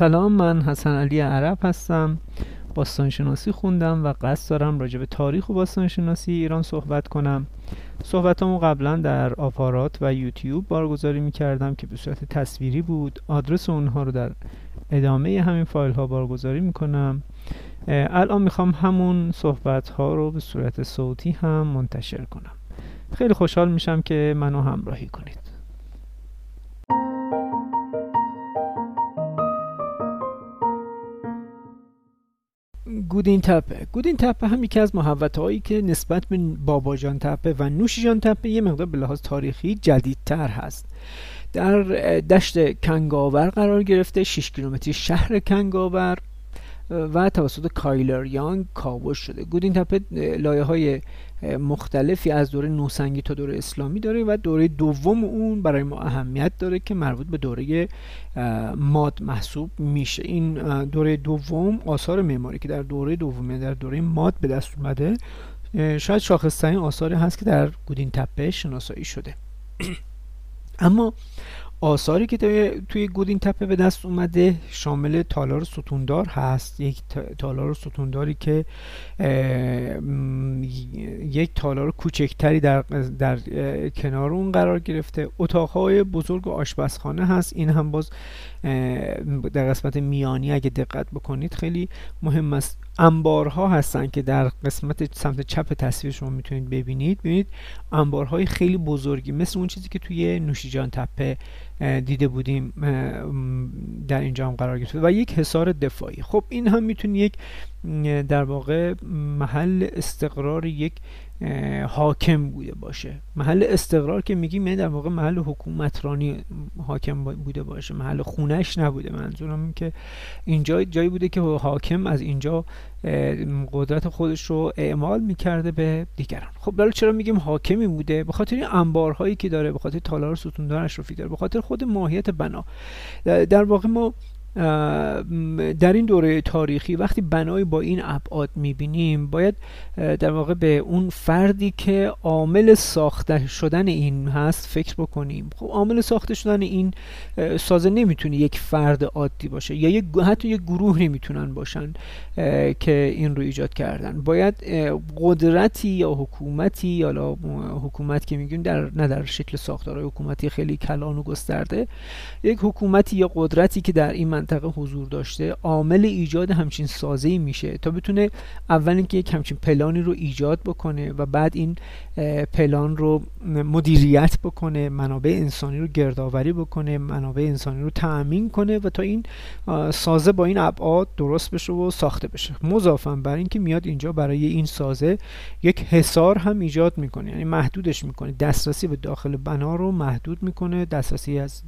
سلام من حسن علی عرب هستم. باستانشناسی خوندم و قصد دارم راجع به تاریخ و باستانشناسی ایران صحبت کنم. صحبتامو قبلا در آپارات و یوتیوب بارگذاری می‌کردم که به صورت تصویری بود. آدرس اونها رو در ادامه همین فایل ها بارگذاری می‌کنم. الان می‌خوام همون صحبت ها رو به صورت صوتی هم منتشر کنم. خیلی خوشحال میشم که منو همراهی کنید. گودین تپه. گودین تپه هم یکی از محوطه هایی که نسبت به باباجان تپه و نوشیجان تپه یه مقدار به لحاظ تاریخی جدیدتر هست. در دشت کنگاور قرار گرفته 6 کیلومتری شهر کنگاور و توسط کایلر یانگ کاوش شده. گودین تپه لایه های مختلفی از دوره نوسنگی تا دوره اسلامی داره و دوره دوم اون برای ما اهمیت داره که مربوط به دوره ماد محسوب میشه. این دوره دوم آثار معماری که در دوره دوم در دوره ماد به دست اومده شاید شاخصترین آثاری هست که در گودین تپه شناسایی شده. اما آثاری که توی گودین تپه به دست اومده شامل تالار ستوندار هست. یک تالار ستونداری که یک تالار کوچکتری در, در کنار اون قرار گرفته. اتاقهای بزرگ و آشپزخانه هست. این هم باز در قسمت میانی اگه دقت بکنید خیلی مهم است. انبارها هستن که در قسمت سمت چپ تصویر شما می‌تونید ببینید. ببینید انبارهای خیلی بزرگی مثل اون چیزی که توی نوشیجان تپه دیده بودیم در اینجا هم قرار گرفته و یک حصار دفاعی. خب این هم می‌تونه یک در واقع محل استقرار یک حاکم بوده باشه. محل استقرار که میگیم یعنی در واقع محل حکومترانی حاکم بوده باشه. محل خونش نبوده. منظورم که اینجا جایی بوده که حاکم از اینجا قدرت خودش رو اعمال می‌کرده به دیگران. خب برای چرا میگیم حاکمی بوده؟ به خاطر این انبارهایی که داره به خاطر تالار ستوندار اشرافی داره به خاطر خود ماهیت بنا. در واقع ما در این دوره تاریخی وقتی بنای با این ابعاد می‌بینیم باید در واقع به اون فردی که عامل ساخته شدن این هست فکر بکنیم. خب عامل ساخته شدن این سازه نمی‌تونه یک فرد عادی باشه یا یک حتی یک گروه نمی‌تونن باشن که این رو ایجاد کردن. باید قدرتی یا حکومتی یا حکومت که میگیم در نه در شکل ساختارهای حکومتی خیلی کلان و گسترده یک حکومتی یا قدرتی که در این منطقه حضور داشته عامل ایجاد همچین سازه میشه تا بتونه اول اینکه یک همچین پلانی رو ایجاد بکنه و بعد این پلان رو مدیریت بکنه منابع انسانی رو گردآوری بکنه منابع انسانی رو تأمین کنه و تا این سازه با این ابعاد درست بشه و ساخته بشه. مضافا بر اینکه میاد اینجا برای این سازه یک حصار هم ایجاد می‌کنه یعنی محدودش می‌کنه. دسترسی به داخل بنا رو محدود می‌کنه دسترسی از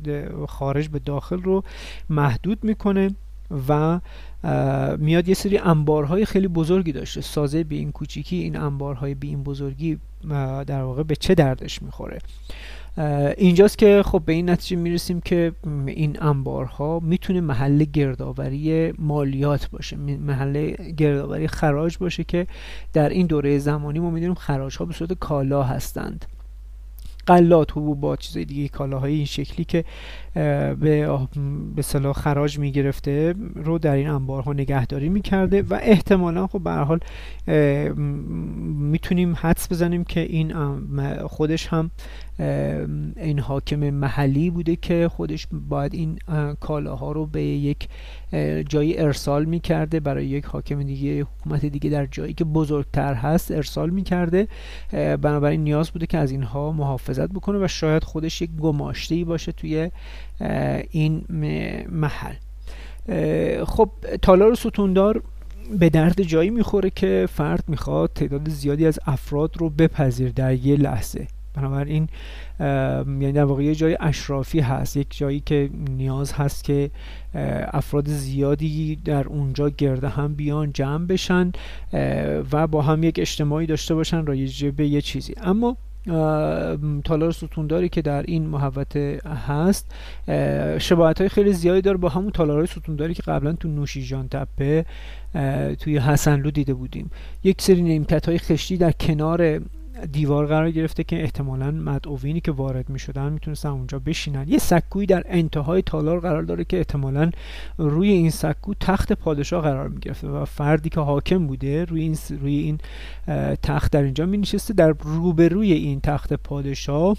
خارج به داخل رو محدود می‌کنه و میاد یه سری انبارهای خیلی بزرگی داشته سازه به این کوچیکی این انبارهای به این بزرگی در واقع به چه دردش می‌خوره. اینجاست که خب به این نتیجه می‌رسیم که این انبارها می‌تونه محل گردآوری مالیات باشه محل گردآوری خراج باشه که در این دوره زمانی ما می‌دونیم خراج ها به صورت کالا هستند. قلات حبوبات چیزای دیگه کالاهای این شکلی که به به صلاح خراج می‌گرفته رو در این انبارها نگهداری می‌کرده و احتمالا خب به حال می‌تونیم حدس بزنیم که این خودش هم این حاکم محلی بوده که خودش باید این کالاها رو به یک جایی ارسال می‌کرده برای یک حاکم دیگه حکومت دیگه در جایی که بزرگتر هست ارسال می‌کرده بنابراین نیاز بوده که از اینها محافظت بکنه و شاید خودش یک گماشته باشه توی این محل. خب تالار ستوندار به درد جایی می‌خوره که فرد می‌خواد تعداد زیادی از افراد رو بپذیر در یه لحظه. بنابراین یعنی در واقع یه جای اشرافی هست یک جایی که نیاز هست که افراد زیادی در اونجا گرده هم بیان جمع بشن و با هم یک اجتماعی داشته باشن رایجه به یه چیزی. اما تالار ستونداری که در این محوطه هست. شباهت های خیلی زیادی داره با همون تالارهای ستونداری که قبلا تو نوشیجان تپه توی حسنلو دیده بودیم. یک سری نیمکت های خشتی در کنار دیوار قرار گرفته که احتمالا مدعوینی که وارد می شدن می‌تونستن اونجا بشینن. یه سکویی در انتهای تالار قرار داره که احتمالا روی این سکو تخت پادشاه قرار می گرفته و فردی که حاکم بوده روی این روی این تخت در اینجا می نشسته در روبروی این تخت پادشاه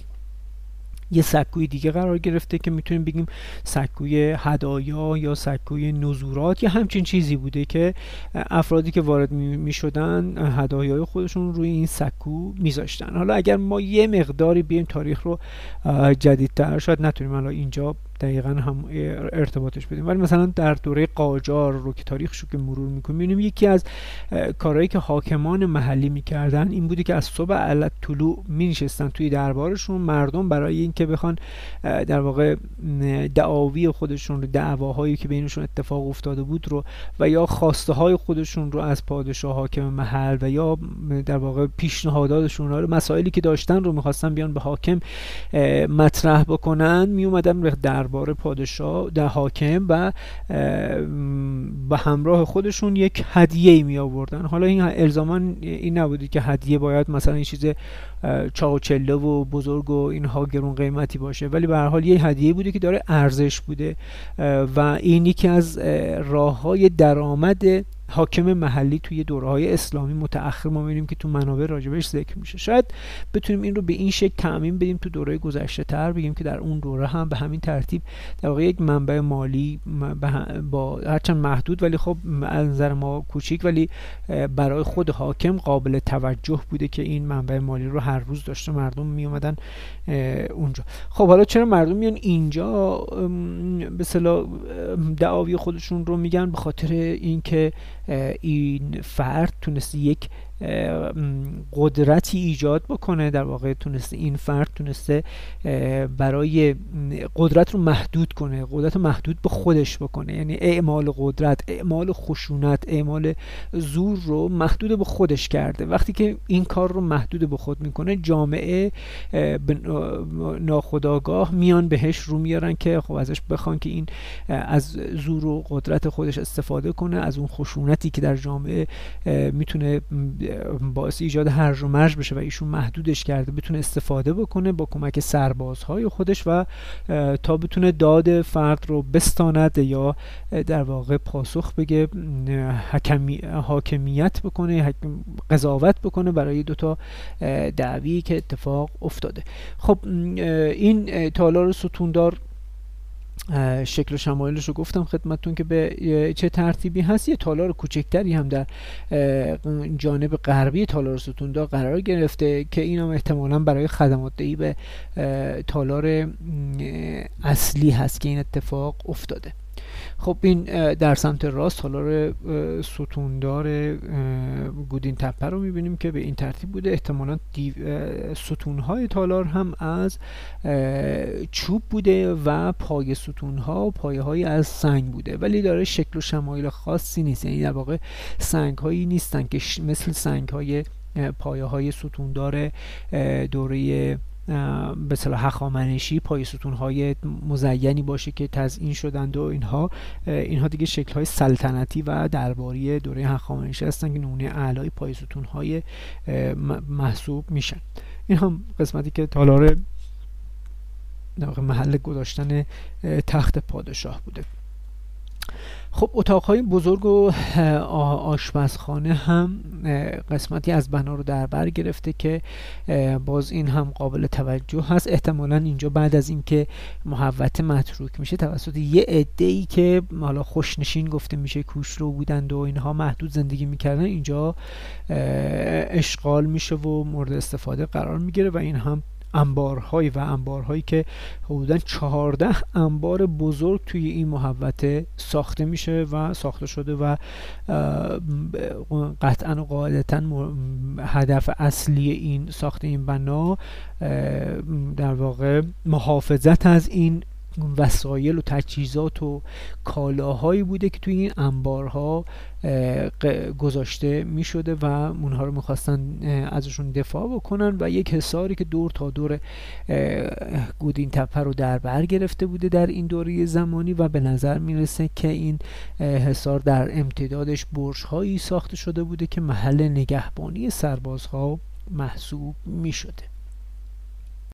یه سکوی دیگه قرار گرفته که می‌تونیم بگیم سکوی هدایا یا سکوی نزورات یا همچین چیزی بوده که افرادی که وارد می‌شدن هدایای خودشون روی این سکو میذاشتن. حالا اگر ما یه مقداری بیم تاریخ رو جدیدتر شاید نتونیم الان اینجا دقیقا هم ارتباطش بدیم. ولی مثلا در دوره قاجار رو که تاریخش رو که مرور می‌کنیم می‌بینیم یکی از کارهایی که حاکمان محلی می‌کردن این بوده که از صبح علت طلوع مینشستن توی دربارشون. مردم برای اینکه بخوان در واقع دعاوی خودشون رو دعواهایی که بینشون اتفاق افتاده بود رو و یا خواسته های خودشون رو از پادشاه حاکم محل و یا در واقع پیشنهاداتشون رو مسائلی که داشتن رو می‌خواستن بیان به حاکم مطرح بکنن میومدن به دربار پادشاه در حاکم و به همراه خودشون یک هدیه می آوردن حالا این الزاما این نبودی که هدیه باید مثلا این چیز چاق و چله و بزرگ و اینها گرون قیمتی باشه. ولی به هر حال یه هدیه بوده که داره ارزش بوده و این یکی از راه های درآمد حاکم محلی توی دوره های اسلامی متأخر ما می‌بینیم که تو منابع راجبش ذکر میشه. شاید بتونیم این رو به این شکل تعمین بدیم تو دوره گذشته تر بگیم که در اون دوره هم به همین ترتیب در واقع یک منبع مالی با هرچند محدود ولی خب از نظر ما کوچیک ولی برای خود حاکم قابل توجه بوده که این منبع مالی رو هر روز داشته مردم می اومدن اونجا. خب حالا چرا مردم میان اینجا؟ به صلاح دعاوی خودشون رو میگن به خاطر اینکه این فرد تونسته یک قدرتی ایجاد بکنه در واقع تونسته این فرد تونسته برای قدرت رو محدود کنه قدرت رو محدود به خودش بکنه. یعنی اعمال قدرت اعمال خشونت اعمال زور رو محدود به خودش کرده. وقتی که این کار رو محدود به خود می‌کنه جامعه ناخداگاه میان بهش رو میارن که خب ازش بخوان که این از زور و قدرت خودش استفاده کنه از اون خشونتی که در جامعه می‌تونه باعث ایجاد هرج و مرج بشه و ایشون محدودش کرده بتونه استفاده بکنه با کمک سربازهای خودش و تا بتونه داد فرد رو بستاند یا در واقع پاسخ بگه حکمی، حاکمیت بکنه قضاوت بکنه برای دوتا دعوی که اتفاق افتاده. خب این تالار ستوندار شکل و شمایلش رو گفتم خدمتتون که به چه ترتیبی هست. یه تالار کوچکتری هم در جانب غربی تالار ستوندا قرار گرفته که این هم احتمالا برای خدمات دهی به تالار اصلی هست که این اتفاق افتاده. خب این در سمت راست تالار ستوندار گودین تپه رو می‌بینیم که به این ترتیب بوده. احتمالا ستونهای تالار هم از چوب بوده و پای ستونها و پایه های از سنگ بوده. ولی داره شکل و شمایل خاصی نیست. یعنی در واقع سنگ هایی نیستن که مثل سنگ های پایه های ستوندار دوره به صلاح هخامنشی پای ستون های مزینی باشه که تزئین شدند و اینها. اینها دیگه شکل های سلطنتی و درباری دوره هخامنشی هستن که نمونه اعلای پای ستون های محسوب میشن. این هم قسمتی که تالار محل گذاشتن تخت پادشاه بوده. خب اتاقهای بزرگ و آشپزخانه هم قسمتی از بنا رو در بر گرفته که باز این هم قابل توجه هست. احتمالا اینجا بعد از اینکه محوته متروک میشه توسط یه عده ای که حالا خوشنشین گفته میشه کوش رو بودند و اینها محدود زندگی می‌کردن اینجا اشغال میشه و مورد استفاده قرار می‌گیره و این هم انبارهایی و انبارهایی که حدودا چهارده انبار بزرگ توی این محوطه ساخته میشه و ساخته شده و قطعا و قاعدتا هدف اصلی این ساخت این بنا در واقع محافظت از این وسایل و تجهیزات و کالاهایی بوده که توی این انبارها گذاشته می شده و اونها رو می‌خواستن ازشون دفاع بکنن و یک حصاری که دور تا دور گودین تپه رو در بر گرفته بوده در این دوره زمانی و به نظر می‌رسه که این حصار در امتدادش برج هایی ساخته شده بوده که محل نگهبانی سربازها محسوب می شده